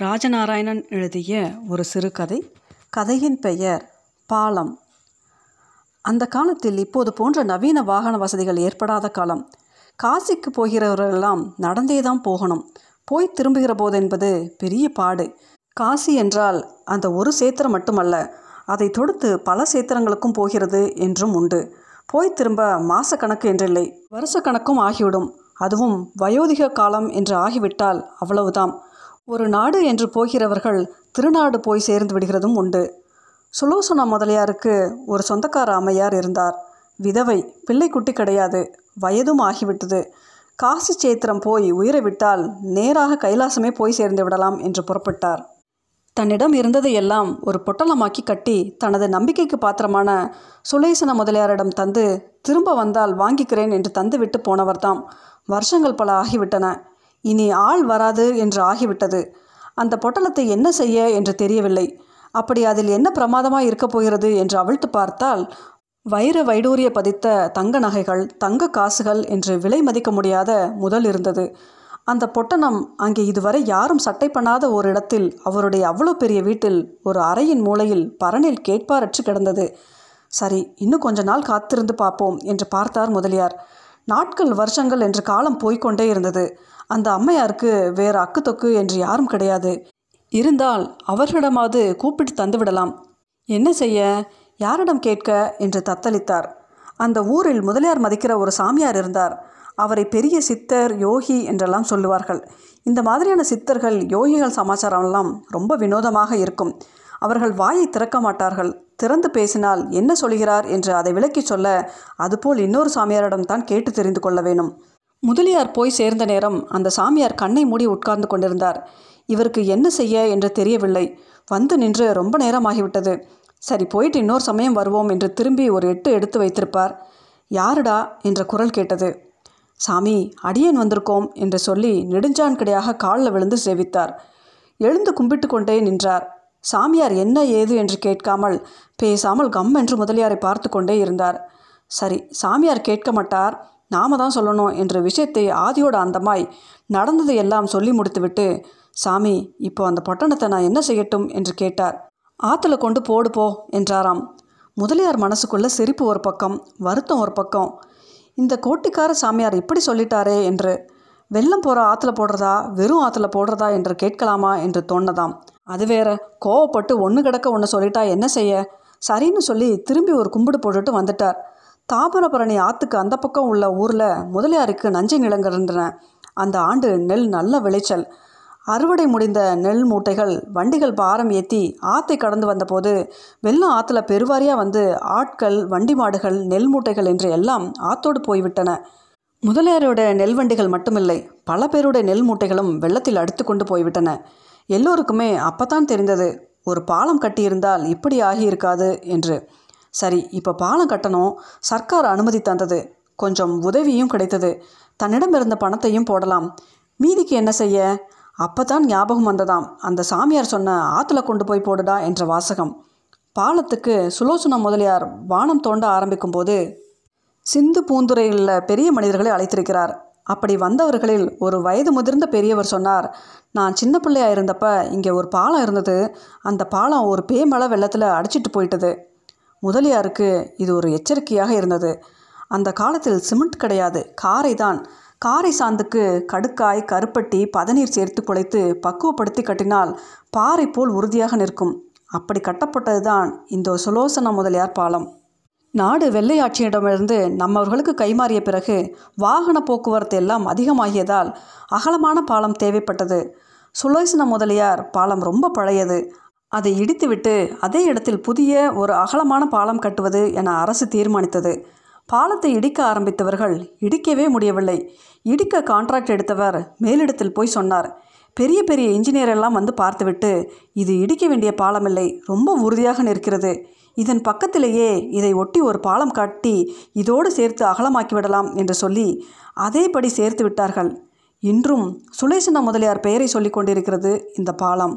ராஜநாராயணன் எழுதிய ஒரு சிறுகதை. கதையின் பெயர் பாலம். அந்த காலத்தில் இப்போது போன்ற நவீன வாகன வசதிகள் ஏற்படாத காலம். காசிக்கு போகிறவரெல்லாம் நடந்தே தான் போகணும். போய் திரும்புகிற போது என்பது பெரிய பாடு. காசி என்றால் அந்த ஒரு சேத்திரம் மட்டுமல்ல அதை தொடுத்து பல சேத்திரங்களுக்கும் போகிறது என்றும் உண்டு. போய் திரும்ப மாசக்கணக்கு என்றில்லை வருஷக்கணக்கும் ஆகிவிடும். அதுவும் வயோதிக காலம் என்று ஆகிவிட்டால் அவ்வளவுதான். ஒரு நாடு என்று போகிறவர்கள் திருநாடு போய் சேர்ந்து விடுகிறதும் உண்டு. சுலோசனா முதலியாருக்கு ஒரு சொந்தக்கார அம்மையார் இருந்தார். விதவை பிள்ளைக்குட்டி கிடையாது வயதும் ஆகிவிட்டது. காசி சேத்திரம் போய் உயிரை விட்டால் நேராக கைலாசமே போய் சேர்ந்து விடலாம் என்று புறப்பட்டார். தன்னிடம் இருந்ததை எல்லாம் ஒரு பொட்டலமாக்கி கட்டி தனது நம்பிக்கைக்கு பாத்திரமான சுலேசன முதலியாரிடம் தந்து திரும்ப வந்தால் வாங்கிக்கிறேன் என்று தந்துவிட்டு போனவர்தாம். வருஷங்கள் பல ஆகிவிட்டன. இனி ஆள் வராது என்று ஆகிவிட்டது. அந்த பொட்டலத்தை என்ன செய்ய என்று தெரியவில்லை. அப்படி அதில் என்ன பிரமாதமாக இருக்கப் போகிறது என்று அவிழ்த்து பார்த்தால் வைர வைடூரிய பதித்த தங்க நகைகள் தங்க காசுகள் என்று விலை மதிக்க முடியாத முதல் இருந்தது. அந்த பொட்டணம் அங்கே இதுவரை யாரும் சட்டை பண்ணாத ஒரு இடத்தில் அவருடைய அவ்வளோ பெரிய வீட்டில் ஒரு அறையின் மூலையில் பரணில் கேட்பாரற்று கிடந்தது. சரி இன்னும் கொஞ்ச நாள் காத்திருந்து பார்ப்போம் என்று பார்த்தார் முதலியார். நாட்கள் வருஷங்கள் என்று காலம் போய்க்கொண்டே இருந்தது. அந்த அம்மையாருக்கு வேறு அக்கு தொக்கு என்று யாரும் கிடையாது. இருந்தால் அவர்களிடமாவது கூப்பிட்டு தந்துவிடலாம். என்ன செய்ய? யாரிடம் கேட்க? என்று தத்தளித்தார். அந்த ஊரில் முதலியார் மதிக்கிற ஒரு சாமியார் இருந்தார். அவரை பெரிய சித்தர் யோகி என்றெல்லாம் சொல்லுவார்கள். இந்த மாதிரியான சித்தர்கள் யோகிகள் சமாச்சாரம்லாம் ரொம்ப வினோதமாக இருக்கும். அவர்கள் வாயை திறக்க மாட்டார்கள். திறந்து பேசினால் என்ன சொல்கிறார் என்று அதை விளக்கி சொல்ல அதுபோல் இன்னொரு சாமியாரிடம் தான் கேட்டு தெரிந்து கொள்ள வேணும் முதலியார் போய் சேர்ந்த நேரம் அந்த சாமியார் கண்ணை மூடி உட்கார்ந்து கொண்டிருந்தார். இவருக்கு என்ன செய்ய என்று தெரியவில்லை. வந்து நின்று ரொம்ப நேரமாகிவிட்டது. சரி போயிட்டு இன்னொரு சமயம் வருவோம் என்று திரும்பி ஒரு எட்டு எடுத்து வைத்திருப்பார். யாருடா? என்ற குரல் கேட்டது. சாமி அடியேன் வந்திருக்கோம் என்று சொல்லி நெடுஞ்சான்கடையாக காலில் விழுந்து சேவித்தார். எழுந்து கும்பிட்டு கொண்டே நின்றார். சாமியார் என்ன ஏது என்று கேட்காமல் பேசாமல் கம் என்று முதலியாரை பார்த்து கொண்டே இருந்தார். சரி சாமியார் கேட்க மாட்டார். நாம தான் சொல்லணும் என்ற விஷயத்தை ஆதியோட அந்தமாய் நடந்ததை எல்லாம் சொல்லி முடித்துவிட்டு சாமி இப்போ அந்த பொட்டணத்தை நான் என்ன செய்யட்டும் என்று கேட்டார். ஆற்றுல கொண்டு போடு போ என்றாராம். முதலியார் மனசுக்குள்ள சிரிப்பு ஒரு பக்கம் வருத்தம் ஒரு பக்கம். இந்த கோட்டிக்கார சாமியார் இப்படி சொல்லிட்டாரே என்று வெள்ளம் போகிற ஆற்றுல போடுறதா வெறும் ஆற்றுல போடுறதா என்று கேட்கலாமா என்று தோணதாம் அது வேற. கோவப்பட்டு ஒன்று கிடக்க ஒன்று சொல்லிட்டா என்ன செய்ய? சரின்னு சொல்லி திரும்பி ஒரு கும்பிடு போட்டுட்டு வந்துட்டார். தாமிரபரணி ஆற்றுக்கு அந்த பக்கம் உள்ள ஊரில் முதலியாருக்கு நஞ்சை நிலங்கள் இருந்தன அந்த ஆண்டு நெல் நல்ல விளைச்சல். அறுவடை முடிந்த நெல் மூட்டைகள் வண்டிகள் பாரம் ஏற்றி ஆற்றை கடந்து வந்தபோது வெள்ளம் ஆற்றுல பெருவாரியாக வந்து ஆட்கள் வண்டி மாடுகள் நெல் மூட்டைகள் என்று எல்லாம் ஆத்தோடு போய்விட்டன. முதலியாரோட நெல் வண்டிகள் மட்டுமில்லை பல பேருடைய நெல் மூட்டைகளும் வெள்ளத்தில் அடுத்து கொண்டு போய்விட்டன. எல்லோருக்குமே அப்பத்தான் தெரிந்தது ஒரு பாலம் கட்டியிருந்தால் இப்படி ஆகியிருக்காது என்று. சரி இப்போ பாலம் கட்டணும் சர்க்கார் அனுமதி தந்தது. கொஞ்சம் உதவியும் கிடைத்தது. தன்னிடம் இருந்த பணத்தையும் போடலாம். மீதிக்கு என்ன செய்ய? அப்போ தான் ஞாபகம் வந்ததாம். அந்த சாமியார் சொன்ன ஆற்றுல கொண்டு போய் போடுடா என்ற வாசகம். பாலத்துக்கு சுலோசனா முதலியார் வானம் தோண்ட ஆரம்பிக்கும் போது சிந்து பூந்துறையில் பெரிய மனிதர்களை அழைத்திருக்கிறார். அப்படி வந்தவர்களில் ஒரு வயது முதிர்ந்த பெரியவர் சொன்னார் நான் சின்ன பிள்ளையாக இருந்தப்ப இங்கே ஒரு பாலம் இருந்தது. அந்த பாலம் ஒரு பேமழை வெள்ளத்தில் அடிச்சிட்டு போயிட்டது. முதலியாருக்கு இது ஒரு எச்சரிக்கையாக இருந்தது. அந்த காலத்தில் சிமெண்ட் கிடையாது காரை தான். காரை சாந்துக்கு கடுக்காய் கருப்பட்டி பதநீர் சேர்த்து குழைத்து பக்குவப்படுத்தி கட்டினால் பாறை போல் உறுதியாக நிற்கும். அப்படி கட்டப்பட்டது தான் இந்த சுலோசன முதலியார் பாலம். நாடு வெள்ளையாட்சியிடமிருந்து நம்மவர்களுக்கு கைமாறிய பிறகு வாகன போக்குவரத்து எல்லாம் அதிகமாகியதால் அகலமான பாலம் தேவைப்பட்டது. சுலோசன முதலியார் பாலம் ரொம்ப பழையது. அதை இடித்துவிட்டு அதே இடத்தில் புதிய ஒரு அகலமான பாலம் கட்டுவது என அரசு தீர்மானித்தது. பாலத்தை இடிக்க ஆரம்பித்தவர்கள் இடிக்கவே முடியவில்லை. இடிக்க கான்ட்ராக்ட் எடுத்தவர் மேலிடத்தில் போய் சொன்னார். பெரிய பெரிய இன்ஜினியர் எல்லாம் வந்து பார்த்துவிட்டு இது இடிக்க வேண்டிய பாலமில்லை. ரொம்ப உறுதியாக நிற்கிறது. இதன் பக்கத்திலேயே இதை ஒட்டி ஒரு பாலம் கட்டி இதோடு சேர்த்து அகலமாக்கி விடலாம் என்று சொல்லி அதேபடி சேர்த்து விட்டார்கள். இன்றும் சுலேசன முதலியார் பெயரை சொல்லிக் கொண்டிருக்கிறது இந்த பாலம்.